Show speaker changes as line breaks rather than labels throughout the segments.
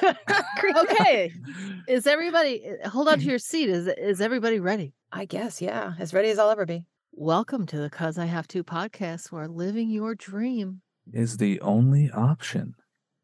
okay. Is everybody hold on to your seat? Is is everybody ready?
I guess, yeah. As ready as I'll ever be.
Welcome to the Cuz I Have to podcast where living your dream
is the only option.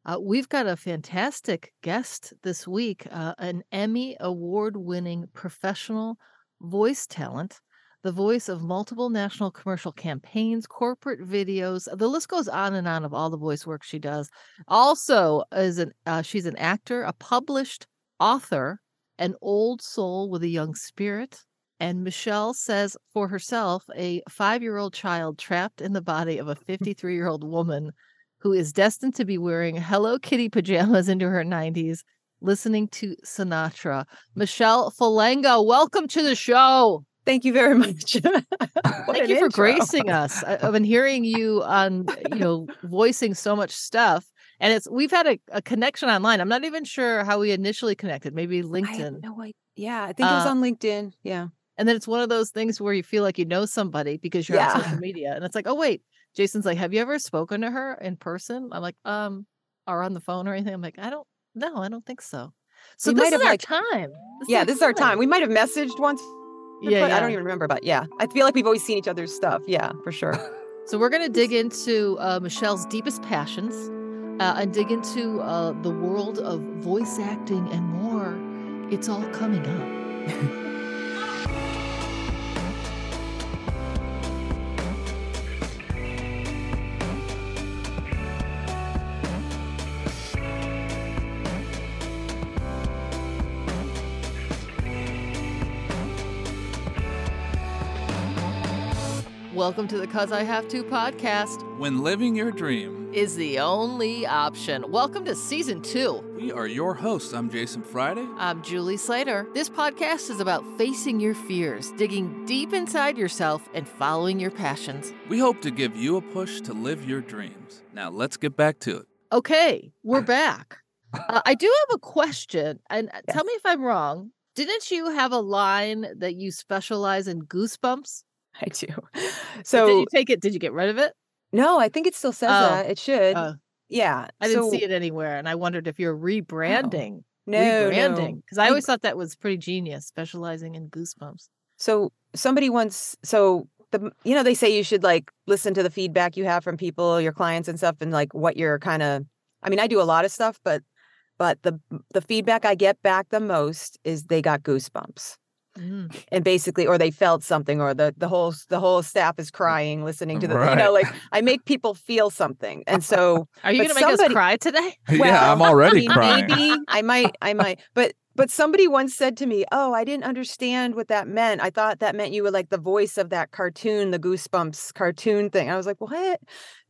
Uh, we've got a fantastic guest this week, uh, an Emmy award winning professional voice talent, the voice of multiple national commercial campaigns, corporate videos. The list goes on and on of all the voice work she does. Also, is an uh, she's an actor, a published author, an old soul with a young spirit. And Michelle says for herself, a five year old child trapped in the body of a 53 year old woman who is destined to be wearing Hello Kitty pajamas into her 90s, listening to Sinatra. Michelle Falanga, welcome to the show.
Thank you very much.
Thank you for gracing us. I, have been hearing you on, you know, voicing so much stuff. And it's we've had a, a, connection online. I'm not even sure how we initially connected. Maybe LinkedIn.
no, yeah, I think it was uh, on LinkedIn. Yeah.
And then it's one of those things where you feel like you know somebody because you're yeah. on social media. And it's like, oh wait, Jason's like, have you ever spoken to her in person? I'm like, um, or on the phone or anything. I'm like, I don't no, I don't think so. So we this might is have our like, time.
This yeah, this is our time. We might have messaged once. Yeah, yeah, I don't even remember, but yeah, I feel like we've always seen each other's stuff. Yeah, for sure.
so we're gonna dig into uh, Michelle's deepest passions uh, and dig into uh, the world of voice acting and more. It's all coming up. Welcome to the Cuz I Have to podcast.
When living your dream
is the only option. Welcome to season two.
We are your hosts. I'm Jason Friday.
I'm Julie Slater. This podcast is about facing your fears, digging deep inside yourself, and following your passions.
We hope to give you a push to live your dreams. Now, let's get back to it.
Okay, we're back. Uh, I do have a question, and yes. tell me if I'm wrong. Didn't you have a line that you specialize in goosebumps?
I do. So
did you take it? Did you get rid of it?
No, I think it still says oh. that. It should. Oh. Yeah.
I didn't so, see it anywhere. And I wondered if you're oh. rebranding. No, rebranding. Because no. I always thought that was pretty genius, specializing in goosebumps.
So somebody once so the you know, they say you should like listen to the feedback you have from people, your clients and stuff, and like what you're kind of I mean, I do a lot of stuff, but but the the feedback I get back the most is they got goosebumps. Mm. And basically, or they felt something, or the the whole the whole staff is crying listening to the right. you know like I make people feel something, and so
are you going to make somebody, us cry today?
Well, yeah, I'm already I mean, crying.
Maybe I might I might, but but somebody once said to me, "Oh, I didn't understand what that meant. I thought that meant you were like the voice of that cartoon, the Goosebumps cartoon thing." I was like, "What?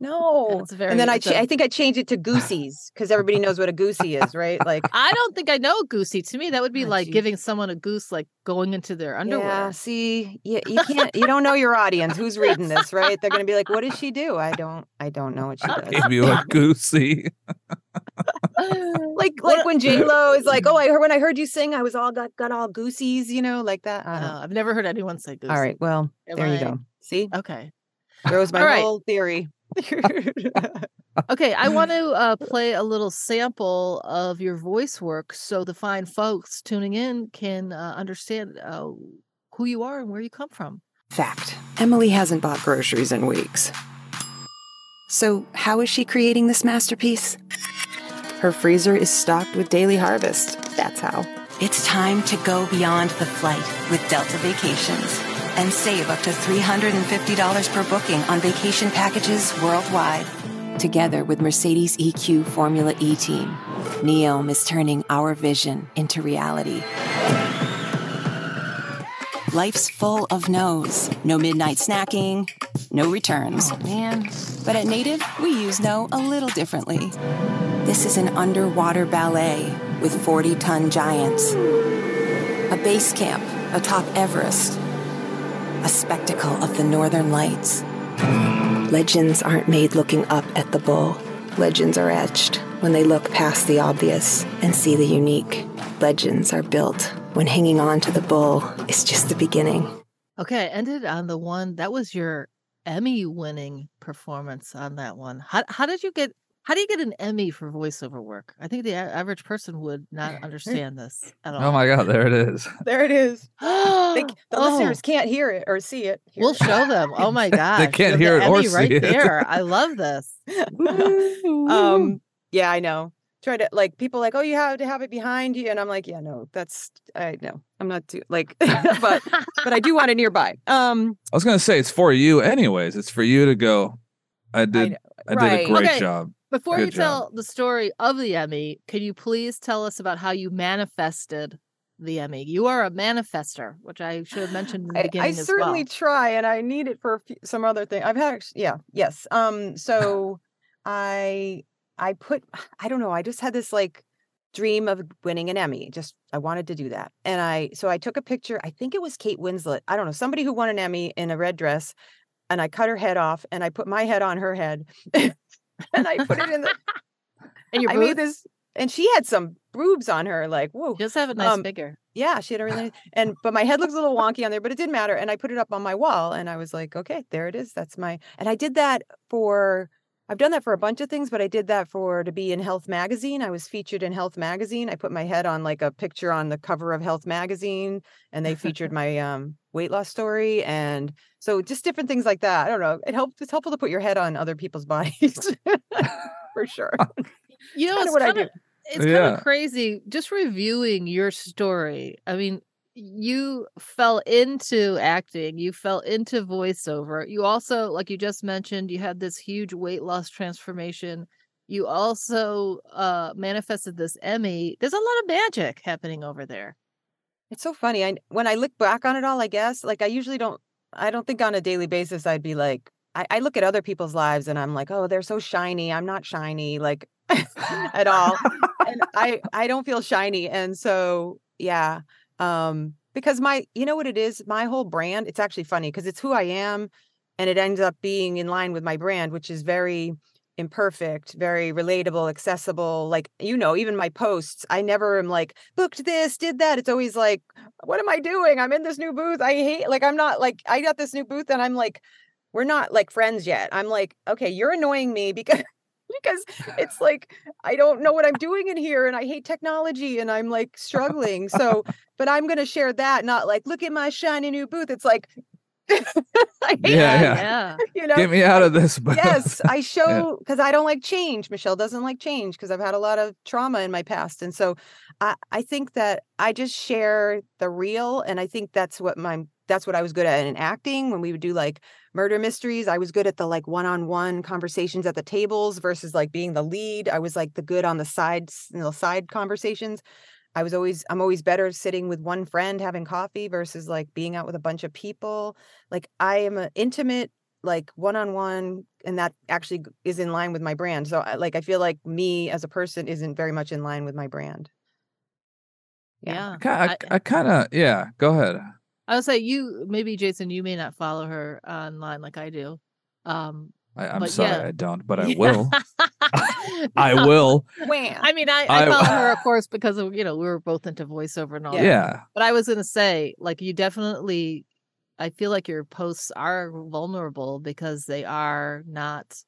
No." Very, and then I, cha- a... I think I changed it to Goosies because everybody knows what a goosey is, right? Like,
I don't think I know goosey. To me, that would be oh, like geez. giving someone a goose, like going into their underwear.
Yeah. See, you, you can't. you don't know your audience. Who's reading this, right? They're going to be like, "What does she do?" I don't. I don't know what she does.
Give you a goosey.
like like when J Lo is like, "Oh, I heard when I heard you sing, I was all got got all gooseys," you know, like that.
Uh, I've never heard anyone say goosey.
All right, well, Am there I... you go. See,
okay,
there was my right. whole theory.
Okay, I want to uh, play a little sample of your voice work so the fine folks tuning in can uh, understand uh, who you are and where you come from.
Fact Emily hasn't bought groceries in weeks. So, how is she creating this masterpiece? Her freezer is stocked with daily harvest. That's how.
It's time to go beyond the flight with Delta Vacations and save up to $350 per booking on vacation packages worldwide.
Together with Mercedes EQ Formula E Team, NEOM is turning our vision into reality. Life's full of no's. No midnight snacking, no returns.
Oh, man.
But at Native, we use no a little differently. This is an underwater ballet with 40 ton giants, a base camp atop Everest, a spectacle of the northern lights. Legends aren't made looking up at the bull. Legends are etched when they look past the obvious and see the unique. Legends are built when hanging on to the bull is just the beginning.
Okay, I ended on the one that was your Emmy winning performance on that one. How how did you get How do you get an Emmy for voiceover work? I think the average person would not understand this at all.
Oh my god, there it is.
There it is. They, the
Oh,
listeners can't hear it or see it. hear
We'll
it.
show them. Oh my god, they
can't hear
the
it or
Emmy right
see it.
there. I love this.
um yeah i know try to like people like oh you have to have it behind you and i'm like yeah no that's i know i'm not too like but but i do want it nearby um
I was gonna say it's for you anyways. It's for you to go. I did.
know,
I, did
right.
a great
Okay.
job.
Before you
job.
tell the story of the Emmy, can you please tell us about how you manifested the Emmy? You are a manifester, which I should have mentioned in the
I,
beginning
I
as
certainly
well.
try and i need it for a few, some other thing i've had yeah yes um so i i put i don't know i just had this like dream of winning an emmy just i wanted to do that and i so i took a picture i think it was kate winslet i don't know somebody who won an emmy in a red dress and i cut her head off and i put my head on her head and i put it in the
And your
i made this and she had some boobs on her like whoa
You just have a nice
um,
figure.
yeah, she had a really and but my head looks a little wonky on there, but it didn't matter. And I put it up on my wall and I was like, okay, there it is. That's my and I did that for I've done that for a bunch of things, but I did that for to be in Health Magazine. I was featured in Health Magazine. I put my head on like a picture on the cover of Health Magazine and they featured my um weight loss story. And so just different things like that. I don't know. It helps it's helpful to put your head on other people's bodies for sure.
You know, it's
what I
kind of
do.
it's kind of crazy just reviewing your story. I mean, you fell into acting, you fell into voiceover. You also, like you just mentioned, you had this huge weight loss transformation. You also uh manifested this Emmy. There's a lot of magic happening over there.
It's so funny. I when I look back on it all, I guess, like I usually don't I don't think on a daily basis I'd be like I, I look at other people's lives and I'm like, oh, they're so shiny. I'm not shiny, like at all. and I I don't feel shiny. And so yeah. Um, because my you know what it is, my whole brand, it's actually funny because it's who I am and it ends up being in line with my brand, which is very imperfect, very relatable, accessible. Like, you know, even my posts, I never am like, booked this, did that. It's always like, what am I doing? I'm in this new booth. I hate, like, I'm not like, I got this new booth and I'm like, we're not like friends yet. I'm like, okay, you're annoying me because. Because it's like I don't know what I'm doing in here and I hate technology and I'm like struggling. So, but I'm going to share that, not like, look at my shiny new booth. It's like, I
Yeah, yeah.
yeah.
you know,
Get me out of this. But
yes i show because i don't like change. Michelle doesn't like change because i've had a lot of trauma in my past and so i i think that i just share the real and i think that's what my that's what i was good at in acting. When we would do like murder mysteries i was good at the like one-on-one conversations at the tables versus like being the lead. I was like the good on the sides you know side conversations I was always I'm always better sitting with one friend having coffee versus like being out with a bunch of people. Like I am an intimate like one-on-one and that actually is in line with my brand. So I, like I feel like me as a person isn't very much in line with my brand.
Yeah.
I,
I-
I kind of yeah. Go ahead.
I would say you maybe Jason, you may not follow her online like I do. Um
I, I'm sorry,
yeah.
I don't, but I
yeah.
will. I will.
Wham.
I mean, I, I,
I-
follow her, of course, because of you know we were both into voiceover and all.
Yeah.
that.
Yeah.
But I was gonna say, like, you definitely, I feel like your posts are vulnerable because they are not.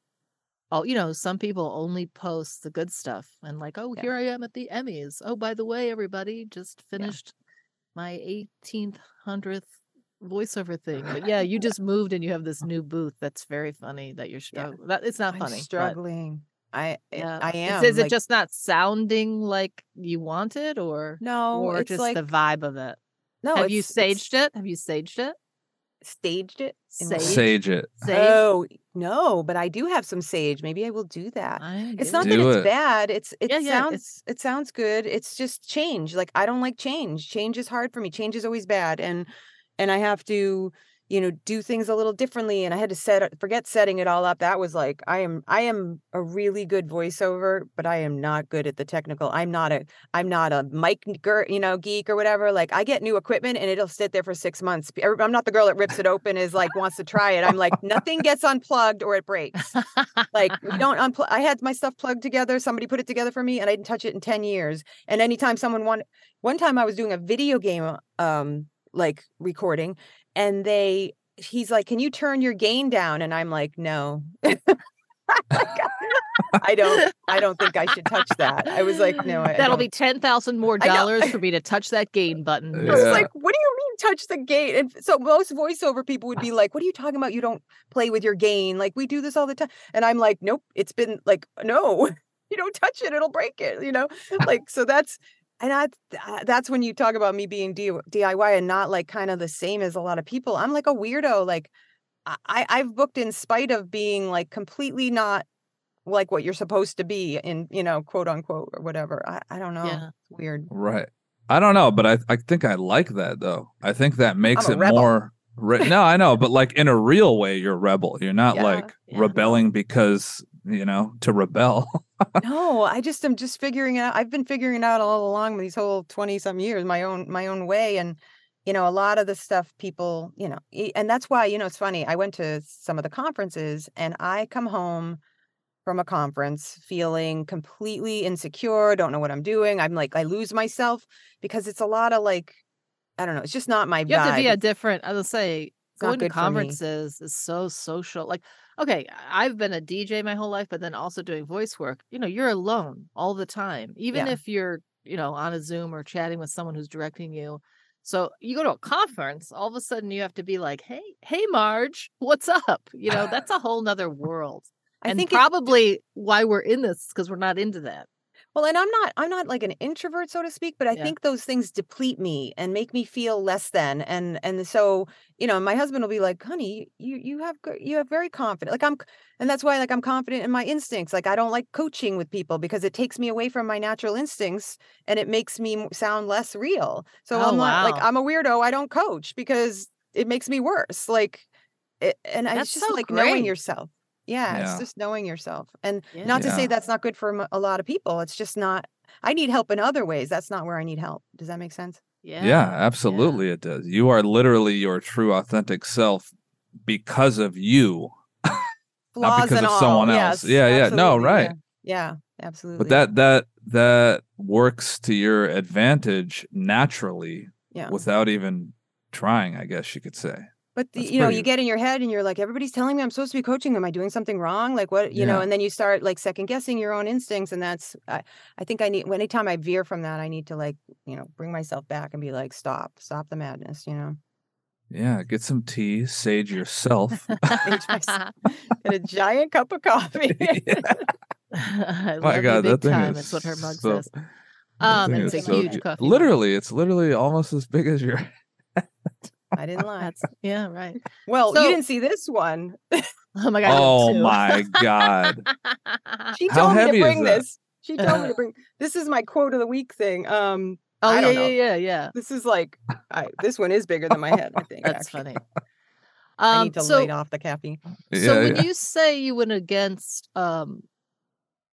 Oh, you know, some people only post the good stuff and like, oh,
Yeah.
here I am at the Emmys. Oh, by the way, everybody just
Yeah.
finished my 18th hundredth voiceover thing. But yeah, you just moved and you have this new booth. That's very funny that you're
Yeah.
struggling. That it's not
I'm
funny. but-
struggling. I eh,
yeah,
I
Is-
am.
Is, it
like,
just not sounding like you want it, or
no?
or
it's
just
like
the vibe of it?
no.
Have you
it's- it's
saged it? Have you saged it?
Staged it. in?
Sage.
Sage it.
Sage.
Oh no, but I do have some sage. Maybe I will do that.
I
It's
do
not
it.
that
Do
it's
it.
bad. It's it
Yeah, yeah,
sounds
it's-
it sounds good. It's just change. Like I don't like change. Change is hard for me. Change is always bad, and and I have to you know do things a little differently. And I had to set forget setting it all up. That was like I am I am a really good voiceover, but I am not good at the technical. I'm not a I'm not a mic you know geek or whatever. Like I get new equipment and it'll sit there for six months. I'm not the girl that rips it open is like wants to try it. I'm like nothing gets unplugged or it breaks like we don't unplug i had my stuff plugged together somebody put it together for me and i didn't touch it in 10 years and anytime someone wanted one time i was doing a video game um like recording and they he's like can you turn your gain down and i'm like no I don't I don't think I should touch that. I was like, no, I
That'll
don't.
be ten thousand more dollars for me to touch that gain button.
I was like, what do you mean touch the gate? And so most voiceover people would be like, what are you talking about? You don't play with your gain. Like we do this all the time. And I'm like, nope, it's been like, no, you don't touch it. It'll break it, you know? Like, so that's, and I, uh, that's when you talk about me being D- DIY and not like kind of the same as a lot of people. I'm like a weirdo. Like I, I- I've booked in spite of being like completely not like what you're supposed to be in, you know, quote unquote or whatever. I, I don't know.
Yeah.
It's weird.
Right. I don't know, but I I think I like that though. I think that makes it
rebel.
more. Re- no, I know, but like in a real way, you're rebel. You're not
Yeah,
like
yeah.
rebelling because you know to rebel.
no i just am just figuring it out i've been figuring it out all along these whole 20 some years my own my own way and you know a lot of the stuff people you know and that's why you know it's funny i went to some of the conferences and i come home from a conference feeling completely insecure don't know what i'm doing i'm like i lose myself because it's a lot of like i don't know it's just not my
You have to be a different. I will say
not
going to
good for me.
conferences is so social. Like, okay, I've been a DJ my whole life, but then also doing voice work. You know, you're alone all the time, even
Yeah.
if you're, you know, on a Zoom or chatting with someone who's directing you. So you go to a conference, all of a sudden you have to be like, "Hey, hey, Marge, what's up?" You know, that's a whole nother world.
i
and
think it-
probably why we're in this because we're not into that.
Well, and I'm not I'm not like an introvert so to speak, but I
Yeah.
think those things deplete me and make me feel less than and and so, you know, my husband will be like, "Honey, you you have you have very confident." Like I'm and that's why like I'm confident in my instincts. Like I don't like coaching with people because it takes me away from my natural instincts and it makes me sound less real. So
Oh,
I'm not like. I'm a weirdo. I don't coach because it makes me worse. Like it, and
That's
it's just
so
like knowing yourself. Yeah, it's just knowing yourself. And
Yeah.
not to say that's not good for a lot of people. It's just not. I need help in other ways. That's not where I need help. Does that make sense?
Yeah.
Yeah, absolutely it does. You are literally your true authentic self because of you.
not
because of
all.
someone else.
Yes,
Yeah, yeah. No, right.
Yeah, yeah absolutely.
But that that that works to your advantage naturally
yeah.
without even trying, I guess you could say.
But the,
That's
you know, you get in your head and you're like, everybody's telling me I'm supposed to be coaching. Am I doing something wrong? Like what, you know? And then you start like second guessing your own instincts, and that's. I, I think I need. Anytime I veer from that, I need to like, you know, bring myself back and be like, stop, stop the madness. You know,
Yeah, get some tea, sage yourself.
Sage myself. get a giant cup of coffee.
I
My God,
big
that thing
time.
is
That's what her mug
so-
says. Um,
it's
is
a huge
ju-
coffee mug.
Literally, it's literally almost as big as your.
I didn't lie.
That's yeah, right.
Well,
So-
you didn't see this one.
Oh my god.
Oh my God!
She
How
told me
heavy
to bring this. She told me to bring. This is my quote of the week thing. Um,
oh yeah,
don't
yeah, yeah, yeah.
this is like, I, this one is bigger than my head. I think
That's
actually.
funny.
I
Um,
need to
so
light off the caffeine.
so
yeah,
when
yeah.
you say you went against um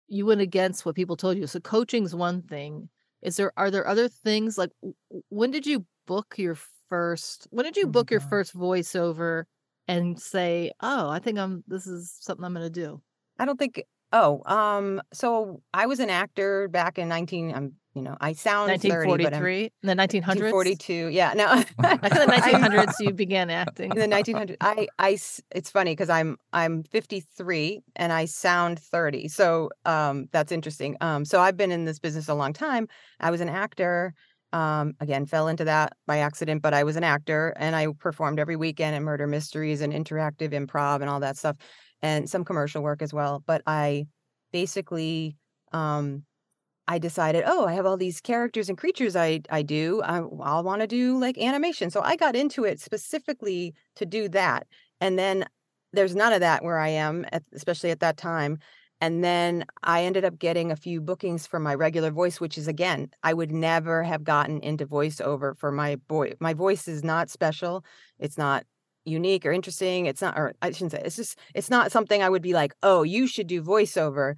you went against what people told you so coaching's one thing is there are there other things like w- w- when did you book your first when did you
Oh
book your first voiceover and say oh i think i'm this is something i'm gonna do
I don't think. Oh, um, so I was an actor back in 19. I'm, you know, I sound 30, but
1943 in the 1900s
1942. Yeah, no.
back in the 1900s you began acting
in the 1900s I, it's funny because i'm i'm 53 and i sound 30 so um that's interesting um so i've been in this business a long time i was an actor um again fell into that by accident but i was an actor and i performed every weekend at murder mysteries and interactive improv and all that stuff and some commercial work as well but i basically um I decided, oh, I have all these characters and creatures I I do. I, I'll want to do like animation. So I got into it specifically to do that. And then there's none of that where I am, at, especially at that time. And then I ended up getting a few bookings for my regular voice, which is again, I would never have gotten into voiceover for my boy. My voice is not special. It's not unique or interesting. It's not, or I shouldn't say, it's just, it's not something I would be like, oh, you should do voiceover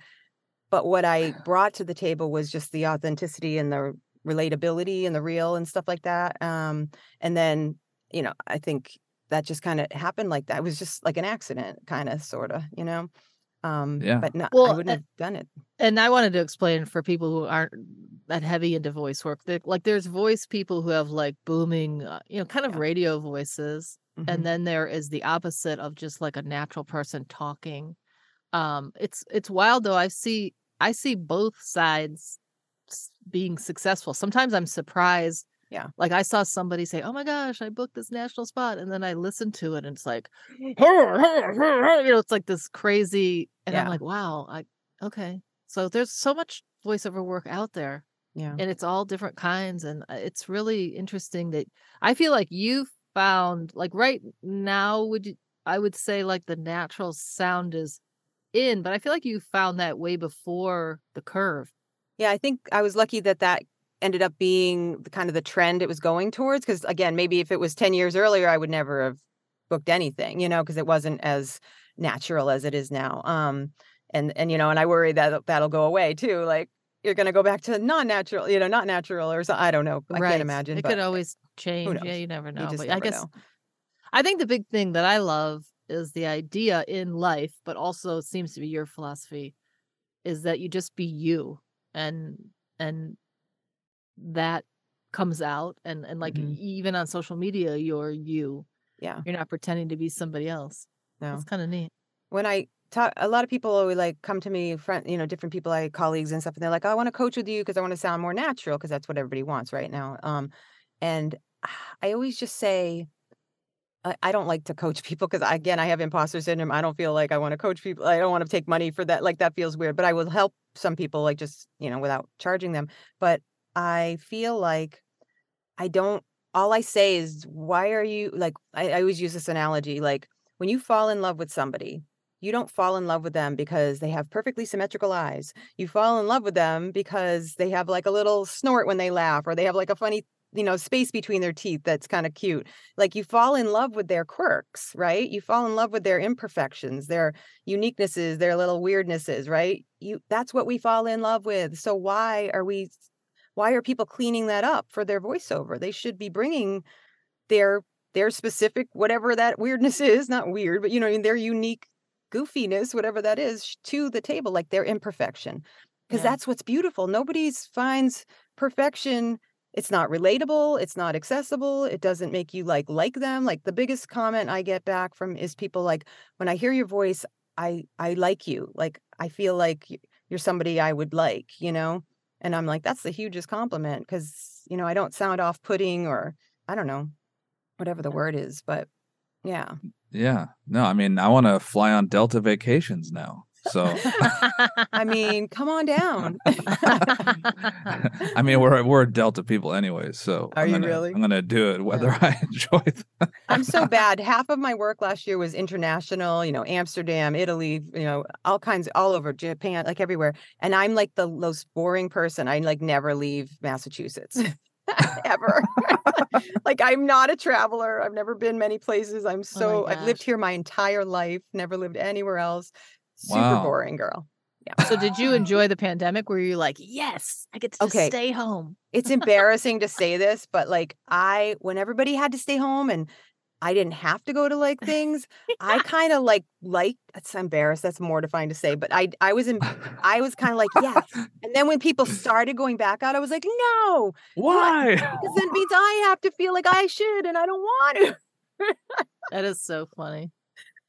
but what I brought to the table was just the authenticity and the relatability and the real and stuff like that. Um, and then, you know, I think that just kind of happened like that. It was just like an accident, kind of, sort of, you know. Um,
Yeah.
But no, I wouldn't
uh,
have done it.
and I wanted to explain for people who aren't that heavy into voice work. that like, there's voice people who have like booming, uh, you know, kind of
Yeah.
radio voices,
Mhm.
and then there is the opposite of just like a natural person talking. Um, it's it's wild though. I see I see both sides being successful. Sometimes I'm surprised.
Yeah.
Like I saw somebody say, "Oh my gosh, I booked this national spot," and then I listened to it, and it's like, you know, it's like this crazy, and I'm like, wow, I okay. So there's so much voiceover work out there
Yeah.
and it's all different kinds and uh, it's really interesting that i feel like you found like right now would you i would say like the natural sound is in but i feel like you found that way before the curve
Yeah, I think I was lucky that that ended up being the kind of the trend it was going towards. Because again, maybe if it was 10 years earlier, I would never have booked anything, you know, because it wasn't as natural as it is now. Um, and and you know, and I worry that that'll go away too. Like you're gonna go back to non-natural, you know, not natural or so. I don't know. I can't imagine.
it could always change yeah you never know
you
but i guess
know.
i think the big thing that i love is the idea in life but also seems to be your philosophy is that you just be you and and that comes out and and like
Mhm.
even on social media you're you
Yeah.
you're not pretending to be somebody else
No.
it's kind of neat
when I talk, a lot of people always like come to me, friend, you know, different people, I colleagues and stuff, and they're like, "I want to coach with you because I want to sound more natural because that's what everybody wants right now." Um, and I always just say, I, I don't like to coach people because again, I have imposter syndrome. I don't feel like I want to coach people. I don't want to take money for that. Like that feels weird. But I will help some people, like just you know, without charging them. But I feel like I don't. All I say is, why are you like? I, I always use this analogy, like when you fall in love with somebody you don't fall in love with them because they have perfectly symmetrical eyes. You fall in love with them because they have like a little snort when they laugh or they have like a funny, you know, space between their teeth that's kind of cute. Like you fall in love with their quirks, right? You fall in love with their imperfections, their uniquenesses, their little weirdnesses, right? You that's what we fall in love with. So why are we why are people cleaning that up for their voiceover? They should be bringing their their specific whatever that weirdness is, not weird, but you know, their unique goofiness, whatever that is, to the table, like their imperfection. Because
Yeah.
that's what's beautiful. Nobody's finds perfection. It's not relatable. It's not accessible. It doesn't make you like like them. Like the biggest comment I get back from is people like, when I hear your voice, I I like you. Like I feel like you're somebody I would like, you know? And I'm like, that's the hugest compliment because, you know, I don't sound off putting or I don't know, whatever the word is. But yeah.
Yeah. No, I mean, I want to fly on Delta vacations now. So,
I mean, come on down.
I mean, we're we're Delta people anyways. So,
Are
I'm
you
gonna,
really?
I'm gonna do it whether I enjoy. The,
I'm so bad. Half of my work last year was international, you know, Amsterdam, Italy, you know, all kinds, all over Japan, like everywhere. And I'm like the most boring person. I like never leave Massachusetts ever. like I'm not a traveler. I've never been many places. I'm oh so, I've lived here my entire life, never lived anywhere else. Super
Wow.
boring girl. Yeah.
So did you enjoy the pandemic were you like yes i get to
Okay.
stay home
it's embarrassing to say this, but like I, when everybody had to stay home and I didn't have to go to like things, I kind of like like. that's embarrassed. That's mortifying to say, but I I was in. I was kind of like yes. And then when people started going back out, I was like no,
Why?
because that means I have to feel like I should, and I don't want to.
that is so funny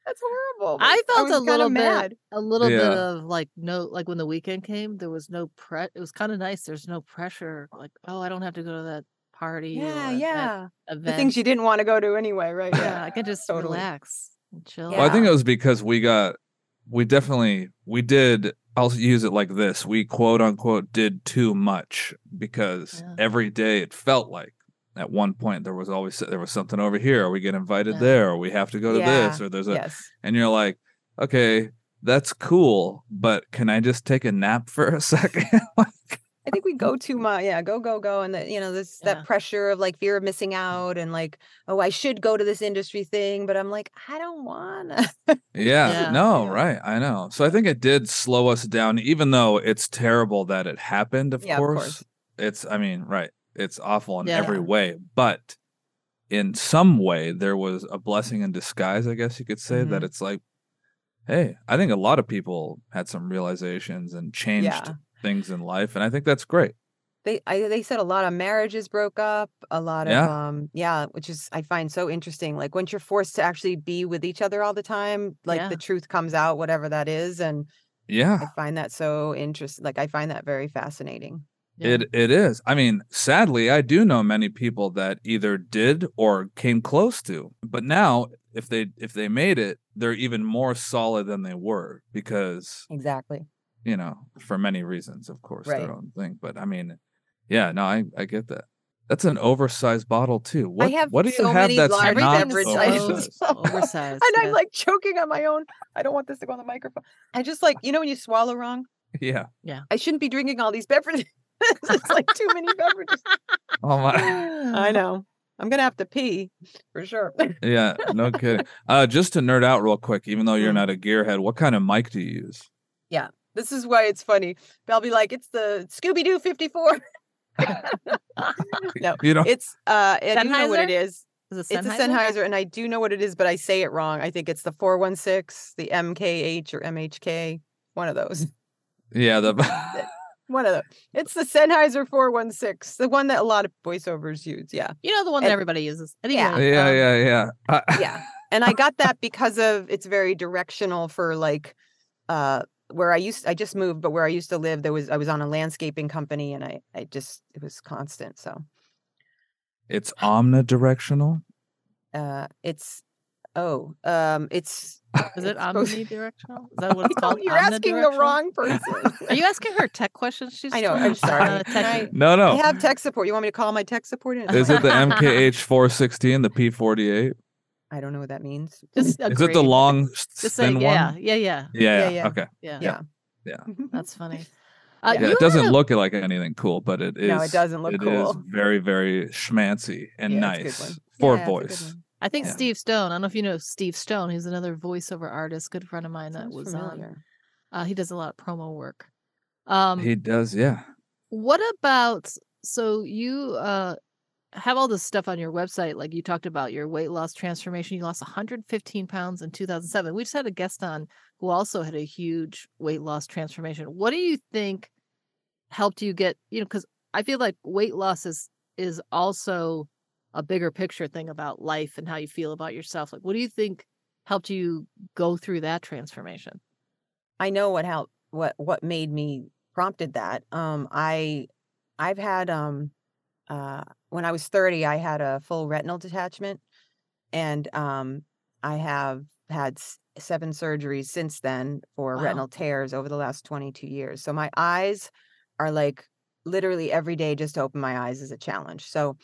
That's horrible.
I felt
was
a
kinda
little bit-
mad.
a little bit of like no like when the weekend came there was no pre it was kind of nice there's no pressure like oh i don't have to go to that party
Yeah,
or
yeah.
event
The things you didn't want to go to anyway, right?
yeah i can just
totally.
relax and chill
Well, I think it was because we got, we definitely, we did. I'll use it like this: we quote unquote did too much because
Yeah.
every day it felt like at one point there was always there was something over here, or we get invited
Yeah.
there, or we have to go to this, or there's a,
Yes.
and you're like, okay, that's cool, but can I just take a nap for a second?
I think we go too much. Yeah, go, go, go. And the, you know, this
Yeah.
that pressure of like fear of missing out and like, oh, I should go to this industry thing, but I'm like, I don't wanna.
Yeah,
Yeah.
no,
Yeah.
right. I know. So I think it did slow us down, even though it's terrible that it happened, of,
Yeah, of
course.
course.
It's, I mean, right. It's awful in
Yeah.
every way. But in some way, there was a blessing in disguise, I guess you could say, that
Mhm.
it's like, hey, I think a lot of people had some realizations and changed
Yeah.
things in life. And I think that's great.
they I, they said a lot of marriages broke up a lot of
Yeah.
um yeah which is i find so interesting like once you're forced to actually be with each other all the time like
Yeah.
the truth comes out whatever that is and
Yeah.
i find that so interesting like i find that very fascinating
Yeah.
It it is. I mean, sadly, I do know many people that either did or came close to. But now, if they if they made it, they're even more solid than they were because
exactly
you know for many reasons, of course,
Right.
their own thing. But I mean, yeah, no, I I get that. That's an oversized bottle too. What
have
what do you
so
have that's
large
not
Everything so
oversized?
oversized.
and
yeah.
i'm like choking on my own i don't want this to go on the microphone i just like you know when you swallow wrong
Yeah. yeah.
i shouldn't be drinking all these beverages it's like too many beverages
Oh my.
i know i'm gonna have to pee for sure
Yeah, no kidding. Uh, just to nerd out real quick, even though you're
Mm.
not a gearhead, what kind of mic do you use?
Yeah, this is why it's funny. They'll be like, it's the Scooby Doo 54. no,
You don't.
it's uh I do know what it is.
Is it
It's a
Sennheiser?
Sennheiser, and I do know what it is, but I say it wrong. I think it's the 416, the MKH or MHK. One of those.
Yeah, the
One of them. It's the Sennheiser 416, the one that a lot of voiceovers use. Yeah.
You know the one that everybody uses. Anyway,
Yeah.
yeah,
um,
yeah, yeah. Uh,
Yeah. And I got that because of it's very directional for like uh where I used I just moved, but where I used to live, there was I was on a landscaping company and I I just it was constant. So
It's omnidirectional.
uh it's oh um it's
Is it omnidirectional? Is that what it's called?
you're asking the wrong person.
Are you asking her tech questions? She's
I know, I'm sorry.
uh, tech-
I-
No,
I have tech support. You want me to call my tech support? in?
Is it the MKH 416, the P48?
I don't know what that means.
Just
Is it
agreed.
the long,
Just
thin
saying, yeah,
one?
yeah, yeah,
Yeah, yeah,
Yeah, yeah.
Okay.
yeah.
Yeah.
Yeah.
That's funny. Uh,
Yeah,
Yeah, it doesn't
a-
look like anything cool, but it is.
No, it doesn't look
it
cool.
is very, very schmancy and
Yeah, it's a good
nice
one.
for
Yeah, it's a good
voice.
I think
Yeah.
Steve Stone. I don't know if you know Steve Stone. He's another voiceover artist, good friend of mine that
Sounds
was on.
familiar.
Uh, he does a lot of promo work. Um,
He does, yeah.
what about so you uh have all this stuff on your website like you talked about your weight loss transformation you lost 115 pounds in 2007 we just had a guest on who also had a huge weight loss transformation what do you think helped you get you know because i feel like weight loss is is also a bigger picture thing about life and how you feel about yourself like what do you think helped you go through that transformation
I know what helped what what made me prompted that. Um I I've had um uh when I was 30 I had a full retinal detachment and um I have had s- seven surgeries since then for
Wow.
retinal tears over the last 22 years. So my eyes are like literally every day just to open my eyes is a challenge. So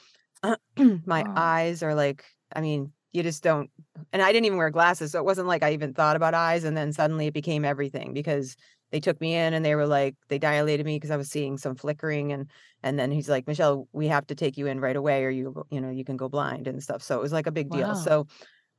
my
Wow.
eyes are like I mean you just don't and I didn't even wear glasses so it wasn't like I even thought about eyes and then suddenly it became everything because they took me in and they were like they dilated me because I was seeing some flickering and and then he's like Michelle we have to take you in right away or you, you know you can go blind and stuff so it was like a big deal
Wow.
so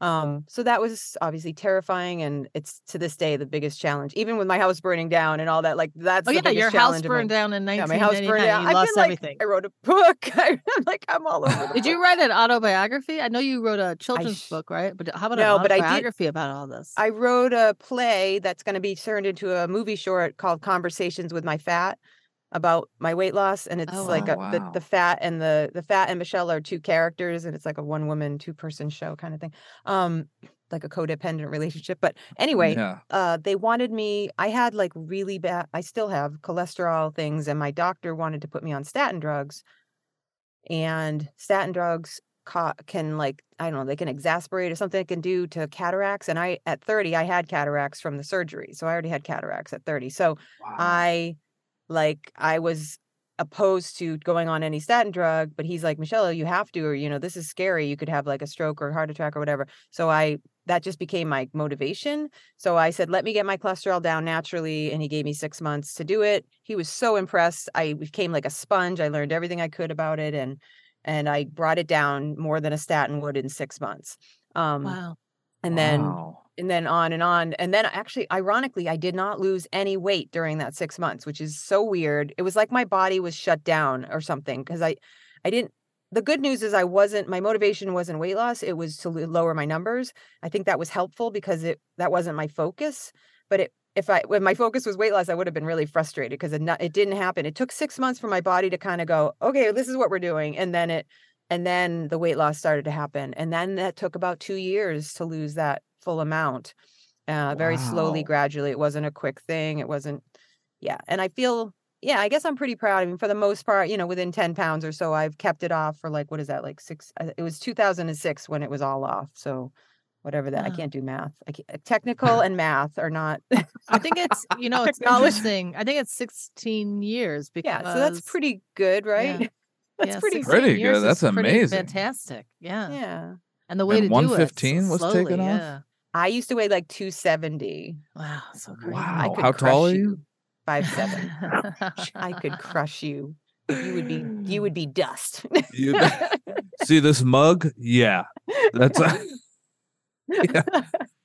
um so that was obviously terrifying and it's to this day the biggest challenge even with my house burning down and all that like that's
oh
the
yeah
biggest
your house
of my-
burned down in
yeah, my house
1999
burned down
you
I've
lost
been like
everything
I wrote a book I'm like I'm all over the
Did you write an autobiography? I know you wrote a children's
sh-
book, right? But how about
No,
an
I did-
about all this?
I wrote a play that's going to be turned into a movie short called Conversations with My Fat about my weight loss and it's
Oh,
like
wow.
the, the fat and the the fat and Michelle are two characters and it's like a one woman two person show kind of thing um like a codependent relationship but anyway
Yeah.
uh they wanted me I had like really bad I still have cholesterol things and my doctor wanted to put me on statin drugs and statin drugs ca- can like I don't know they can exasperate or something it can do to cataracts and I at 30 I had cataracts from the surgery so I already had cataracts at 30 so
Wow.
I like I was opposed to going on any statin drug, but he's like, Michelle, you have to, or you know, this is scary. You could have like a stroke or heart attack or whatever. So I that just became my motivation. So I said, let me get my cholesterol down naturally. And he gave me six months to do it. He was so impressed. I became like a sponge. I learned everything I could about it and and I brought it down more than a statin would in six months. Um
wow.
and then
Wow.
And then on and on. And then actually, ironically, I did not lose any weight during that six months, which is so weird. It was like my body was shut down or something because I, I didn't. The good news is I wasn't. My motivation wasn't weight loss. It was to lower my numbers. I think that was helpful because it that wasn't my focus. But it if I when my focus was weight loss, I would have been really frustrated because it not, it didn't happen. It took six months for my body to kind of go, okay, this is what we're doing, and then it and then the weight loss started to happen, and then that took about two years to lose that full amount, uh, very slowly, gradually. It wasn't a quick thing. It wasn't, yeah. And I feel, yeah, I guess I'm pretty proud. I mean, for the most part, you know, within ten pounds or so, I've kept it off for like what is that, like six? uh, It was 2006 when it was all off. So whatever that, I
Ah.
can't do math. I can't, technical and math are not.
I think it's you know it's
Acknowledge-
interesting. I think it's 16 years because
Yeah, so that's pretty good, right? That's
yeah,
pretty
Pretty good,
years is
that's
pretty
amazing.
Fantastic. Yeah.
Yeah.
And the way
And
to do it
115 was
slowly,
taken off?
Yeah.
I used to weigh like 270.
Wow, so crazy.
I
Wow,
could
how
crush
tall are you?
Five seven. I could crush you. You would be you would be dust.
You- See this mug? Yeah, that's yeah.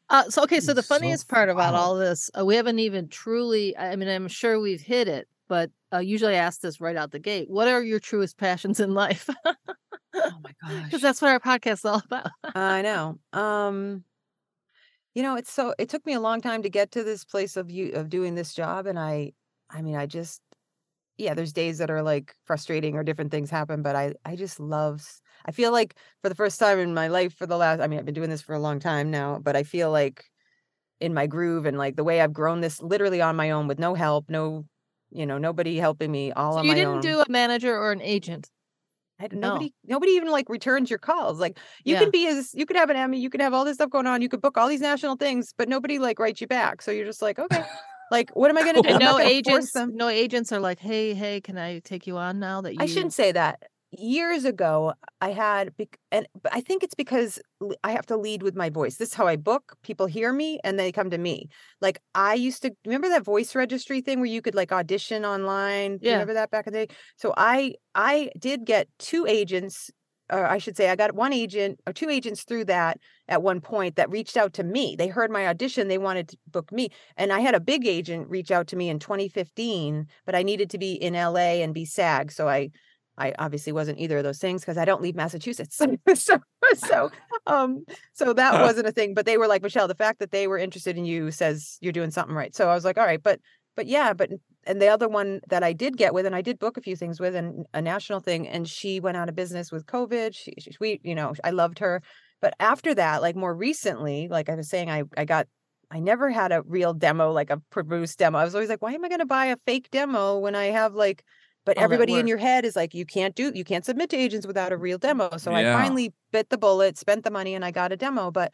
Uh, so okay, so the
It's so
funniest part about
wow.
all this, uh, we haven't even truly. I mean, I'm sure we've hit it, but uh, usually I ask this right out the gate. What are your truest passions in life?
oh my gosh, Because
that's what our podcast is all about.
I know. Um you know, it's so it took me a long time to get to this place of you of doing this job and I I mean, I just yeah, there's days that are like frustrating or different things happen, but I I just love i feel like for the first time in my life for the last I mean, I've been doing this for a long time now, but I feel like in my groove and like the way I've grown this literally on my own with no help, no you know, nobody helping me all
So
on
you
my
didn't
own.
do a manager or an agent.
Nobody nobody even like returns your calls. Like you
Yeah.
can be as you could have an Emmy, you could have all this stuff going on, you could book all these national things, but nobody like writes you back. So you're just like, okay, like what am I gonna do?
And no agents, no agents are like, hey, hey, can I take you on now that you?
I shouldn't say that. Years ago, I had, and I think it's because i have to lead with my voice. This is how I book. People hear me and they come to me. Like I used to remember that voice registry thing where you could like audition online.
Yeah.
remember that back in the day? So I I did get two agents, or I should say, I got one agent or two agents through that at one point that reached out to me. They heard my audition, they wanted to book me, and I had a big agent reach out to me in 2015, but I needed to be in LA and be SAG, so I I obviously wasn't either of those things because I don't leave Massachusetts. so so um so that
Huh.
wasn't a thing. But they were like, Michelle, the fact that they were interested in you says you're doing something right. So I was like, all right, but but yeah, but and the other one that I did get with, and I did book a few things with, and a national thing, and she went out of business with COVID. She, she we, you know, I loved her. But after that, like more recently, like I was saying, I I got I never had a real demo, like a produced demo. I was always like, why am I going to buy a fake demo when I have like, but
oh, All
everybody in your head is like, you can't do, you can't submit to agents without a real demo. So
Yeah.
I finally bit the bullet, spent the money, and I got a demo. But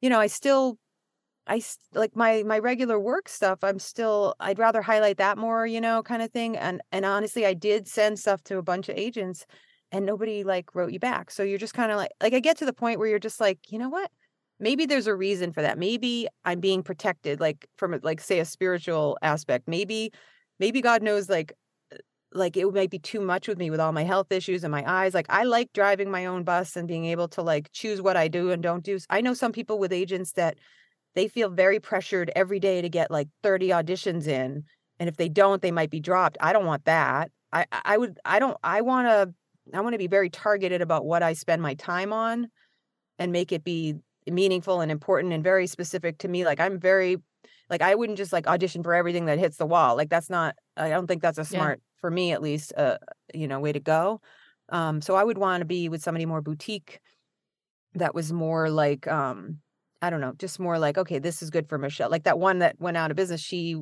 you know, I still, i like my my regular work stuff. I'm still, I'd rather highlight that more, you know, kind of thing. And and honestly, I did send stuff to a bunch of agents, and nobody like wrote you back. So you're just kind of like, like I get to the point where you're just like, you know what? maybe there's a reason for that maybe i'm being protected like from like say a spiritual aspect maybe maybe god knows like like it might be too much with me with all my health issues and my eyes like i like driving my own bus and being able to like choose what i do and don't do i know some people with agents that they feel very pressured every day to get like 30 auditions in and if they don't they might be dropped. I don't want that. I i would i don't i want to i want to be very targeted about what i spend my time on and make it be meaningful and important and very specific to me like i'm very like i wouldn't just like audition for everything that hits the wall like that's not i don't think that's a smart for me at least a you know way to go um so i would want to be with somebody more boutique that was more like um i don't know just more like okay this is good for michelle like that one that went out of business she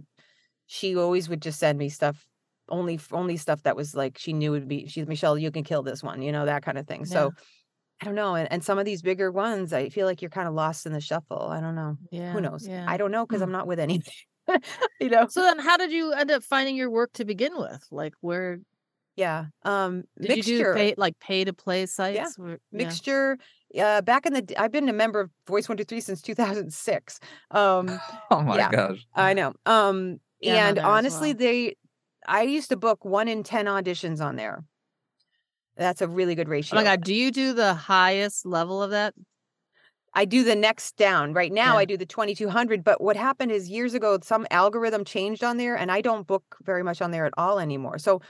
she always would just send me stuff only only stuff that was like she knew would be she's michelle you can kill this one you know that kind of thing so I don't know. And, and some of these bigger ones, I feel like you're kind of lost in the shuffle. I don't know.
Yeah.
Who knows?
Yeah.
I don't know because
Hmm.
I'm not with anything. you know?
So then, how did you end up finding your work to begin with? Like, where
Yeah. Um
did
mixture.
you do pay, like pay to play sites? Where- yeah.
Mixture. Uh back in the I've been a member of Voice 123 since 2006. Um
Oh my
Yeah.
gosh.
I know. Um
Yeah,
and honestly
well.
they I used to book 1 in 10 auditions on there. That's a really good ratio.
Oh my god, do you do the highest level of that?
I do the next down. Right now,
Yeah.
I do the 2200. But what happened is years ago, some algorithm changed on there, and I don't book very much on there at all anymore. So,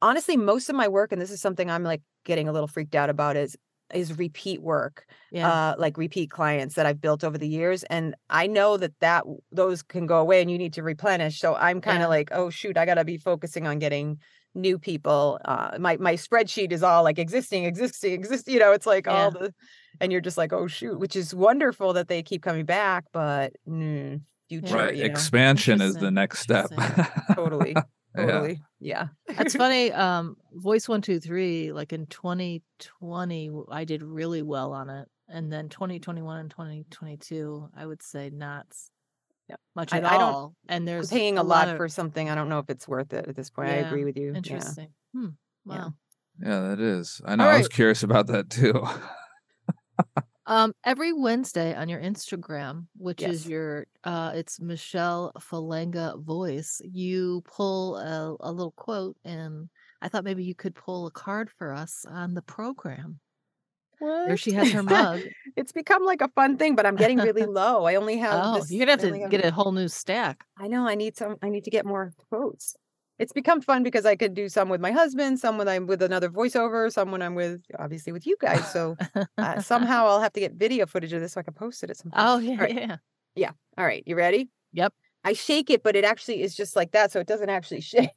honestly, most of my work, and this is something I'm like getting a little freaked out about, is is repeat work
Yeah.
uh like repeat clients that I've built over the years and I know that that those can go away and you need to replenish so I'm kind of
Yeah.
like oh shoot I got to be focusing on getting new people uh my my spreadsheet is all like existing existing exist you know it's like
Yeah.
all the and you're just like oh shoot which is wonderful that they keep coming back but mm, future
right.
you know
Expansion is the next step.
Interesting.
totally
Yeah.
totally yeah
That's funny. Um, Voice One Two Three, like in 2020, I did really well on it, and then 2021 and 2022, I would say not s- much
I-
at
I don't-
all. And
I'm
there's
paying a lot
of-
for something I don't know if it's worth it at this point I agree with you yeah.
Interesting. Hmm.
Yeah.
Wow.
Yeah, that is. I know. I was curious about that too.
Um, every Wednesday on your Instagram, which is your uh it's Michelle Falanga voice, you pull a, a little quote and I thought maybe you could pull a card for us on the program. There she has her mug.
it's become like a fun thing, but I'm getting really low. I only have.
Oh,
this,
you're gonna have to get a whole new stack.
I know. I need some. I need to get more quotes. It's become fun because I could do some with my husband, some when I'm with another voiceover, some when I'm with obviously with you guys. So uh, somehow I'll have to get video footage of this so I can post it at some point.
Oh yeah,
right.
yeah.
All right, you ready?
Yep.
I shake it, but it actually is just like that, so it doesn't actually shake.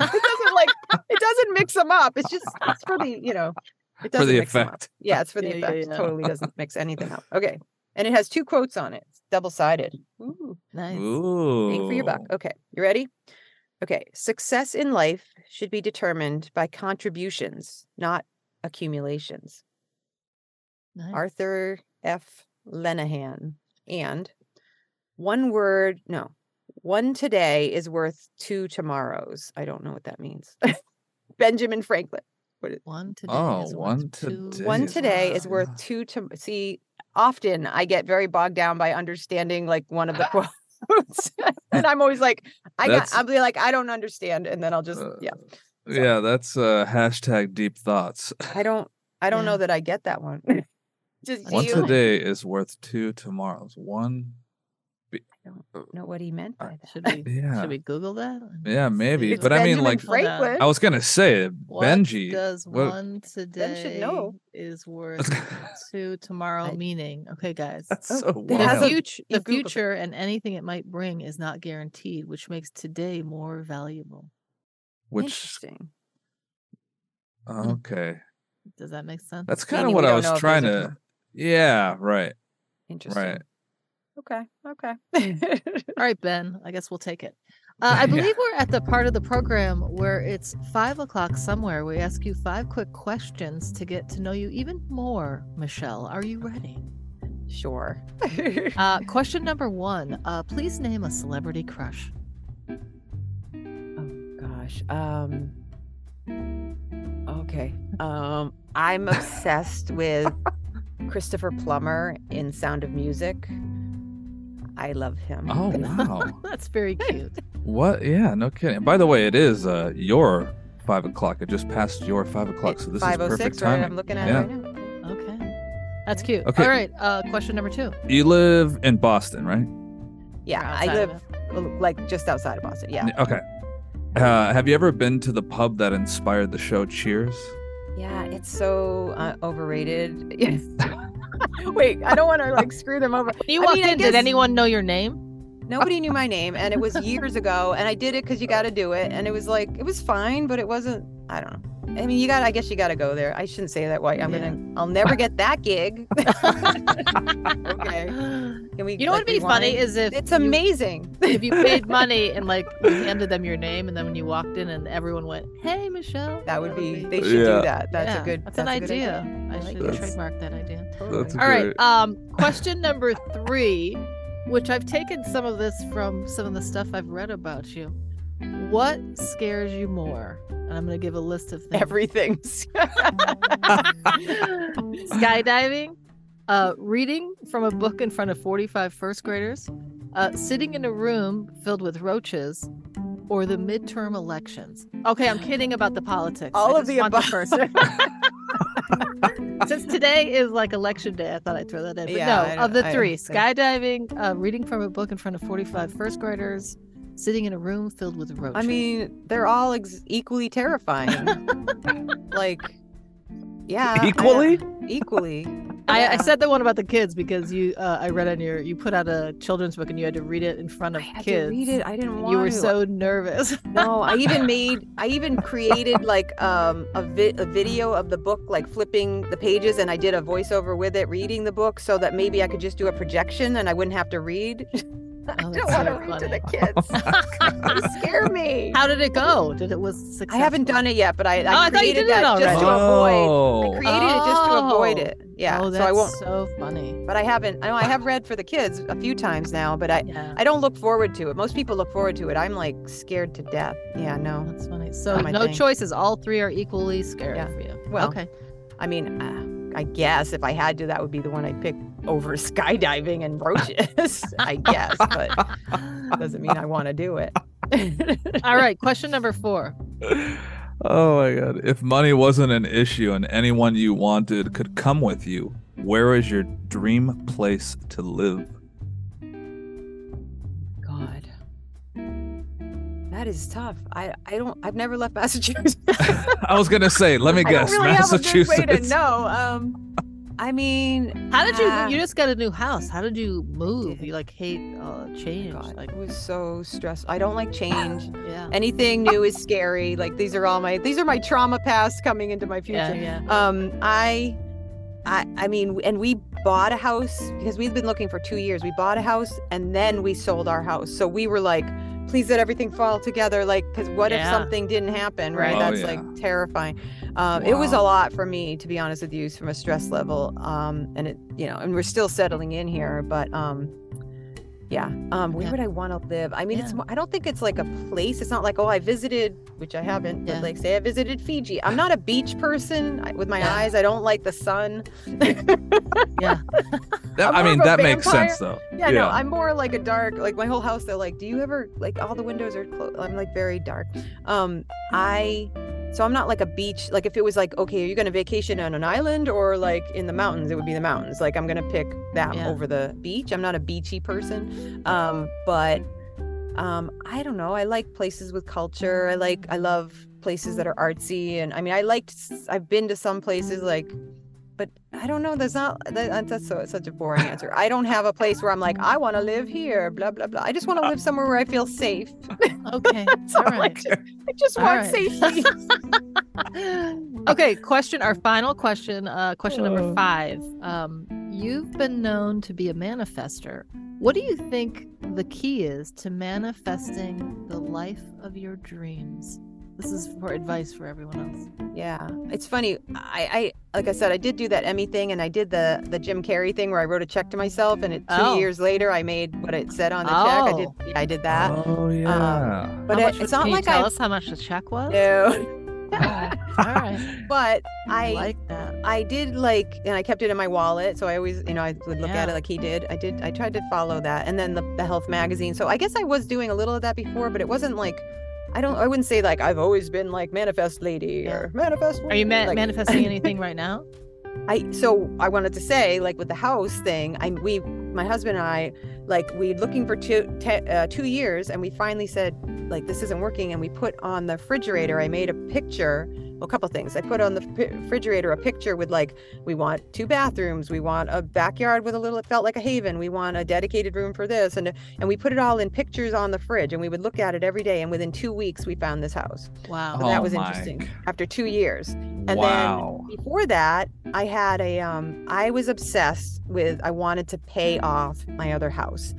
it doesn't like it doesn't mix them up. It's just it's for the you know it
For
doesn't
the
mix 'em up.
effect.
Yeah, it's for the
Yeah, yeah,
effect.
yeah.
Totally doesn't mix anything up. Okay, and it has two quotes on it. It's double sided. Ooh,
Nice.
Ooh.
bang for your buck. Okay, you ready? Okay, success in life should be determined by contributions, not accumulations.
nice.
Arthur F. Lenehan. And one word, no, one today is worth two tomorrows. I don't know what that means. Benjamin Franklin. What is,
One today.
Oh,
is worth
one
two
today
one today is
worth-
worth two to see. Often I get very bogged down by understanding like one of the quotes. and I'm always like, I got, I'll be like, I don't understand. And then I'll just yeah.
Uh, Yeah, that's uh hashtag deep thoughts.
I don't I don't
Yeah.
know that I get that one. just
One
you
today is worth two tomorrows. One.
Know what he meant
Uh,
by that.
Should we
Yeah.
should we Google that?
Yeah, maybe.
It's
but I mean, like,
Franklin.
I was gonna say
What
Benji.
does
what-
one today
know.
is worth two tomorrow
I-
meaning? Okay, guys.
That's so
it
The,
has
wild.
a-
future, the future and anything it might bring is not guaranteed, which makes today more valuable.
Which
Interesting.
okay,
Does that make sense?
that's kind of what I was trying to.
tom-
Yeah, right.
Interesting.
Right.
Okay. Okay.
All right, Ben. I guess we'll take it. Uh, I
Yeah.
believe we're at the part of the program where it's five o'clock somewhere. We ask you five quick questions to get to know you even more. Michelle, are you ready?
sure.
Uh, question number one. Uh, please name a celebrity crush.
oh gosh. Um Okay. Um I'm obsessed with Christopher Plummer in Sound of Music. I love him.
Oh wow.
That's very cute.
what? Yeah, no kidding. By the way, it is uh your five o'clock. It just passed your five o'clock, so this is perfect
506, right?
timing.
I'm looking at
Yeah.
it right now.
Okay. That's cute.
Okay.
All right. Uh, question number two.
You live in Boston, right?
Yeah, I live like just outside of Boston. Yeah.
Okay. Uh, have you ever been to the pub that inspired the show Cheers?
Yeah, it's so uh, overrated. Yes. Wait, I don't want to like screw them over.
When you
I
walked
mean, I
in, did anyone know your name?
Nobody knew my name, and it was years ago, and I did it because you got to do it, and it was like it was fine, but it wasn't. I don't know. I mean, you got. I guess you got to go there. I shouldn't say that. Why? I'm
Yeah.
gonna. I'll never get that gig. okay. Can we?
You know what'd be funny
rewind?
is if
it's
you-
amazing.
if you paid money and like you handed them your name, and then when you walked in and everyone went, "Hey, Michelle,"
that would be. They should
Yeah.
do that. That's
Yeah,
a good.
That's, an
a good
idea. I,
I like
should
that.
trademark that idea.
Totally.
That's
All right.
Great.
Um, question number three, which I've taken some of this from some of the stuff I've read about you. What scares you more? And I'm going to give a list of things.
Everything.
skydiving, uh, reading from a book in front of 45 first graders, uh, sitting in a room filled with roaches, or the midterm elections. Okay, I'm kidding about the politics.
All
I
of the
want
above.
first. Since today is like election day, I thought I'd throw that in. But
Yeah,
no, of the
I
three skydiving, uh, reading from a book in front of 45 first graders, sitting in a room filled with roaches.
I mean, they're all ex- equally terrifying. like, Yeah. I-
Equally?
equally.
I, I said the one about the kids because you uh, I read on your you put out a children's book and you had to read it in front of
I had
kids.
to read it. I didn't want
You were
to.
so nervous.
No, I even made, I even created like um, a, vi- a video of the book, like flipping the pages, and I did a voiceover with it, reading the book, so that maybe I could just do a projection and I wouldn't have to read. I
Oh,
don't
that's
want to read to the kids. they scare me.
How did it go? Did it was successful?
I haven't done it yet, but I, I,
Oh, I thought you
created
did it
that just to
already.
avoid. I
Oh.
created it just to avoid
Oh.
it. Yeah,
Oh,
so I won't.
that's so funny.
But I haven't. I know I have read for the kids a few times now, but I,
Yeah,
I don't look forward to it. Most people look forward to it. I'm like scared to death. Yeah, no.
that's funny. So
not
no
thing.
choices. All three are equally scary
Yeah.
for you.
Well,
okay.
I mean, uh, I guess if I had to, that would be the one I'd pick over skydiving and roaches. I guess, but doesn't mean I want to do it.
All right. Question number four.
Oh my god. If money wasn't an issue and anyone you wanted could come with you, where is your dream place to live?
God, that is tough. I I don't. I've never left Massachusetts.
I was gonna say, let me
I don't
guess,
really have a good way to
Massachusetts.
know. Um, I mean,
How did you?
ah,
you just got a new house. How did you move? You like hate uh, change.
God,
Like
it was so stressful. I don't like change.
yeah.
Anything new is scary. Like these are all my these are my trauma past coming into my future.
Yeah. Yeah.
Um, I, I, I mean, and we bought a house because we've been looking for two years. We bought a house and then we sold our house. So we were like, please let everything fall together. Like, because what if something didn't happen? Right?
Oh,
That's
yeah.
like terrifying. Um, It was a lot for me, to be honest with you, from a stress level. Um, and it, you know, and we're still settling in here, but um. Yeah. Um, where
Yeah.
would I want to live? I mean, it's more, i don't think it's like a place. It's not like, oh, I visited, which I haven't,
Yeah.
but like say I visited Fiji. I'm not a beach person I, with my
Yeah.
eyes. I don't like the sun.
That-
I'm
I
more
mean,
of a
that makes sense though.
Yeah, no, I'm more like a dark, like my whole house. They're like, do you ever like all the windows are closed? I'm like very dark. Um, I, so I'm not like a beach. Like if it was like, okay, are you going to vacation on an island or like in the mountains? It would be the mountains. Like I'm going to pick that
Yeah.
over the beach. I'm not a beachy person. Um, but, um, I don't know. I like places with culture. I like, I love places that are artsy. And I mean, I liked, I've been to some places like, but I don't know. There's not that, that's so such a boring answer. I don't have a place where I'm like, I want to live here. Blah blah blah. I just want to live somewhere where I feel safe.
Okay.
That's
All
all I
right.
do. I just
All
want
right.
safety.
okay, question our final question, uh question number. 5. Um you've been known to be a manifester. What do you think the key is to manifesting the life of your dreams? This is for advice for everyone else.
yeah, it's funny. I, I like I said, I did do that Emmy thing, and I did the the Jim Carrey thing where I wrote a check to myself, and it, two
Oh.
years later, I made what it said on the check. I did.
Oh.
I did that.
Oh um, yeah.
But it,
much
it's not
can
like
you tell
I
us how much the check was?
no.
Oh, all right.
but
I
I
like that.
I did like, and I kept it in my wallet. So I always, you know, I would look at it like he did. I did, I tried to follow that. And then the, the health magazine. So I guess I was doing a little of that before, but it wasn't like, I don't, I wouldn't say like I've always been like manifest lady
Yeah.
or manifest.
Are you ma-
like,
manifesting anything right now?
I, so I wanted to say like with the house thing, I, we, my husband and I, like we looking for two, te- uh, two years and we finally said like, this isn't working. And we put on the refrigerator, I made a picture well, a couple things. I put on the refrigerator a picture with like, we want two bathrooms, we want a backyard with a little, it felt like a haven, we want a dedicated room for this, and and we put it all in pictures on the fridge, and we would look at it every day. And within two weeks, we found this house.
Wow.
So that
Oh
was
my
interesting.
g-
After two years, and
wow.
then before that, I had a um, I was obsessed with. I wanted to pay off my other house,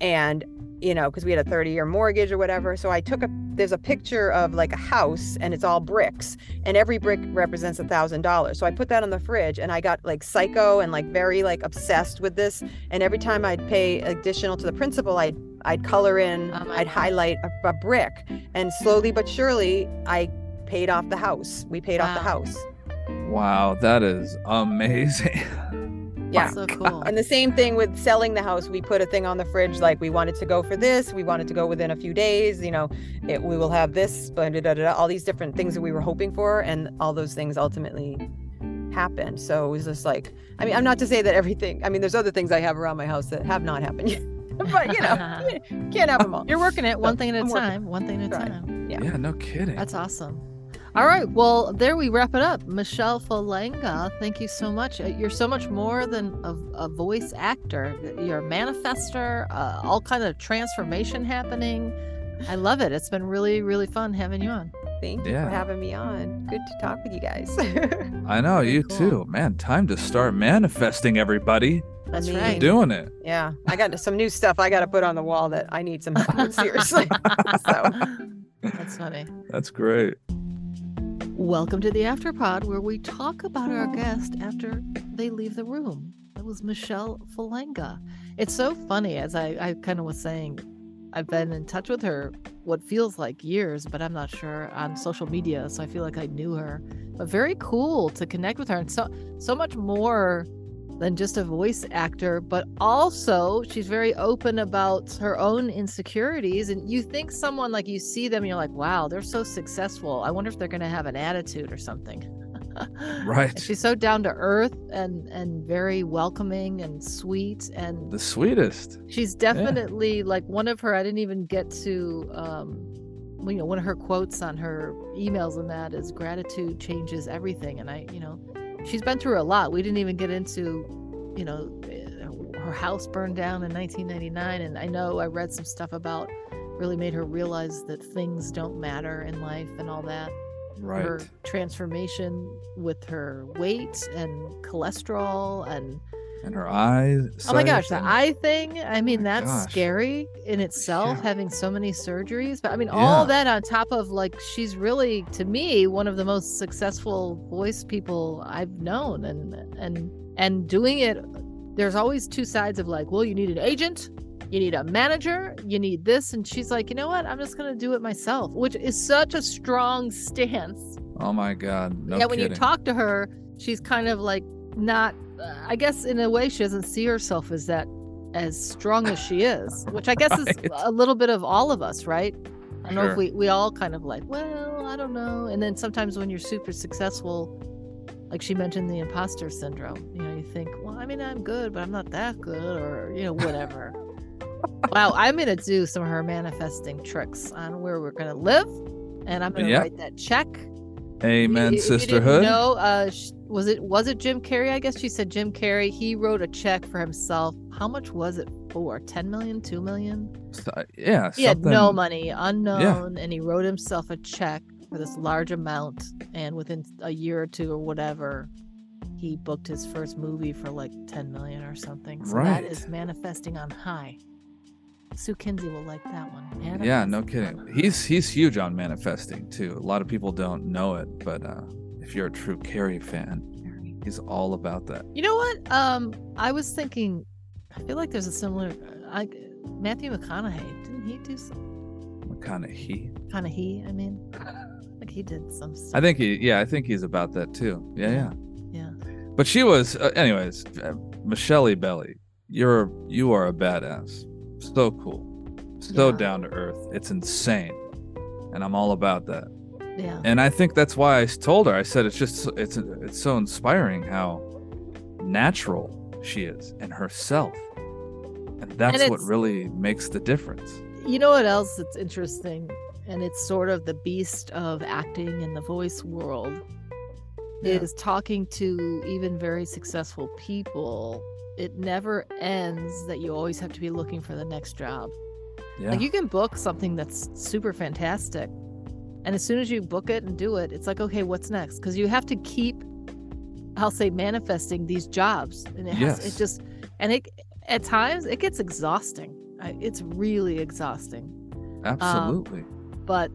and you know, because we had a mm-hmm. 30 year mortgage or whatever. So I took a, there's a picture of like a house and it's all bricks and every brick represents a thousand dollars. So I put that on the fridge and I got like psycho and like very like obsessed with this. And every time I'd pay additional to the principal, I'd, I'd color in,
Oh
I'd
God.
highlight a, a brick and slowly but surely I paid off the house. We paid off the house.
Wow, that is amazing.
Yeah.
So cool.
And the same thing with selling the house. We put a thing on the fridge like we wanted to go for this. We wanted to go within a few days. You know, it, we will have this, but da, da, da, da, all these different things that we were hoping for, and all those things ultimately happened. So it was just like, I mean, I'm not to say that everything. I mean, there's other things I have around my house that have not happened yet, but you know, you can't have them all.
You're working it one thing at a
I'm working.
time, one thing at a
Right.
time.
Yeah.
Yeah, no kidding.
That's awesome. All right. Well, there we wrap it up. Michelle Falanga, thank you so much. Uh, You're so much more than a, a voice actor. You're a manifester, uh, all kind of transformation happening. I love it. It's been really, really fun having you on.
Thank you
Yeah.
for having me on. Good to talk with you guys.
I know
Very
you
cool.
too, man. Time to start manifesting, everybody.
That's
mean-
right.
Doing it.
yeah, I got some new stuff I got to put on the wall that I need some help with. Seriously. so
That's funny.
That's great.
Welcome to the Afterpod, where we talk about our guest after they leave the room. That was Michelle Falanga. It's so funny, as I, I kind of was saying, I've been in touch with her what feels like years, but I'm not sure on social media, so I feel like I knew her. But very cool to connect with her, and so so much more than just a voice actor, but also she's very open about her own insecurities. And you think someone like you see them, you're like, wow, they're so successful. I wonder if they're going to have an attitude or something.
Right.
And she's so down to earth and and very welcoming and sweet and
The sweetest.
she's definitely like one of her i didn't even get to um you know one of her quotes on her emails and that is gratitude changes everything and i you know she's been through a lot we didn't even get into you know eh, her house burned down in 1999 and i know i read some stuff about really made her realize that things don't matter in life and all that
Right.
her transformation with her weight and cholesterol and
And her eyes.
Oh my gosh, the eye thing. I oh mean,
my
that's
gosh.
scary in itself,
Yeah.
having so many surgeries. But I mean, all that on top of like, she's really, to me, one of the most successful voice people I've known, and and and doing it. There's always two sides of like, well, you need an agent, you need a manager, you need this, and she's like, you know what? I'm just gonna do it myself, which is such a strong stance
Oh my God. No
yeah, when you talk to her, she's kind of like not. I guess in a way, she doesn't see herself as that as strong as she is, which I guess is a little bit of all of us, right? I don't know if we we all kind of like, well, I don't know. And then sometimes when you're super successful, like she mentioned the imposter syndrome, you know, you think, well, I mean, I'm good, but I'm not that good, or you know, whatever. wow, I'm gonna do some of her manifesting tricks on where we're gonna live, and I'm gonna
Yeah.
write that check.
Amen,
You-
sisterhood.
know, uh, sh- was it was it Jim Carrey? I guess she said Jim Carrey. He wrote a check for himself. How much was it for? 10 million, 2 million?
So- yeah.
He had no money, unknown, and he wrote himself a check for this large amount. And within a year or two or whatever, he booked his first movie for like 10 million or something. So
Right.
is manifesting on high. Sue Kinsey will like that one.
Yeah, no
Manifesting on
kidding. He's he's huge on manifesting too. A lot of people don't know it, but uh, if you're a true Carrey fan, he's all about that.
You know what? Um, I was thinking. I feel like there's a similar. I, Matthew McConaughey didn't he do some
McConaughey. kind of he?
kind of he? I mean, like he did some. Stuff.
I think he. Yeah, I think he's about that too. Yeah, yeah.
Yeah.
But she was, uh, anyways. Uh, Michelle Belly, you're you are a badass. So cool, so
Yeah.
down to earth. It's insane, and I'm all about that.
Yeah.
And I think that's why I told her. I said it's just it's it's so inspiring how natural she is and herself, and that's what really makes the difference.
You know what else that's interesting, and it's sort of the beast of acting in the voice world,
Yeah.
is talking to even very successful people. It never ends that you always have to be looking for the next job.
Yeah,
Like you can book something that's super fantastic. And as soon as you book it and do it, it's like, okay, what's next? Because you have to keep, I'll say, manifesting these jobs. And it has,
Yes.
it just, and it, at times, it gets exhausting. It's really exhausting.
Um, absolutely.
But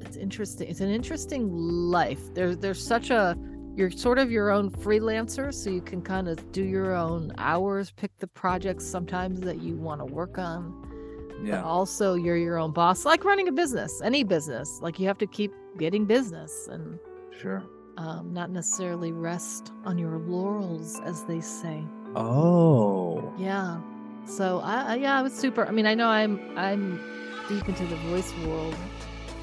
it's interesting. It's an interesting life. There's, there's such a, you're sort of your own freelancer. So you can kind of do your own hours, pick the projects sometimes that you want to work on but
yeah,
also you're your own boss like running a business any business like you have to keep getting business and
sure.
um, not necessarily rest on your laurels as they say.
Oh,
yeah. So I, I yeah i was super i mean i know i'm i'm deep into the voice world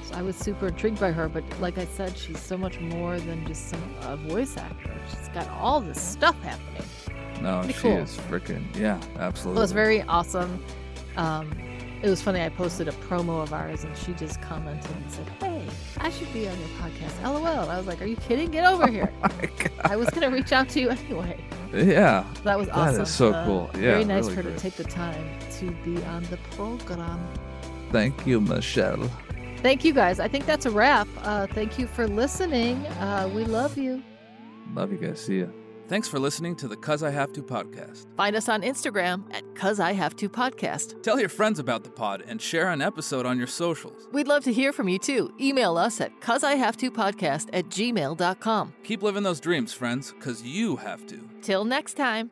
so i was super intrigued by her but like i said she's so much more than just some a voice actor. She's got all this stuff happening.
No, she
cool.
is freaking yeah, absolutely.
it was very awesome. Um It was funny. I posted a promo of ours, and she just commented and said, "Hey, I should be on your podcast." LOL. And I was like, "Are you kidding? Get over here!"
Oh
I was gonna reach out to you anyway.
Yeah.
That was
That
awesome.
is so
Uh,
cool.
very
Yeah,
nice
really
for her to take the time to be on the program.
Thank you, Michelle.
Thank you guys. I think that's a wrap. Uh, thank you for listening. Uh, we love you.
Love you guys. See ya.
Thanks for listening to the Cuz I Have to podcast.
Find us on Instagram at Cuz I Have to Podcast.
Tell your friends about the pod and share an episode on your socials.
We'd love to hear from you too. Email us at Cuz I Have to Podcast at gmail.com.
Keep living those dreams, friends, because you have to.
Till next time.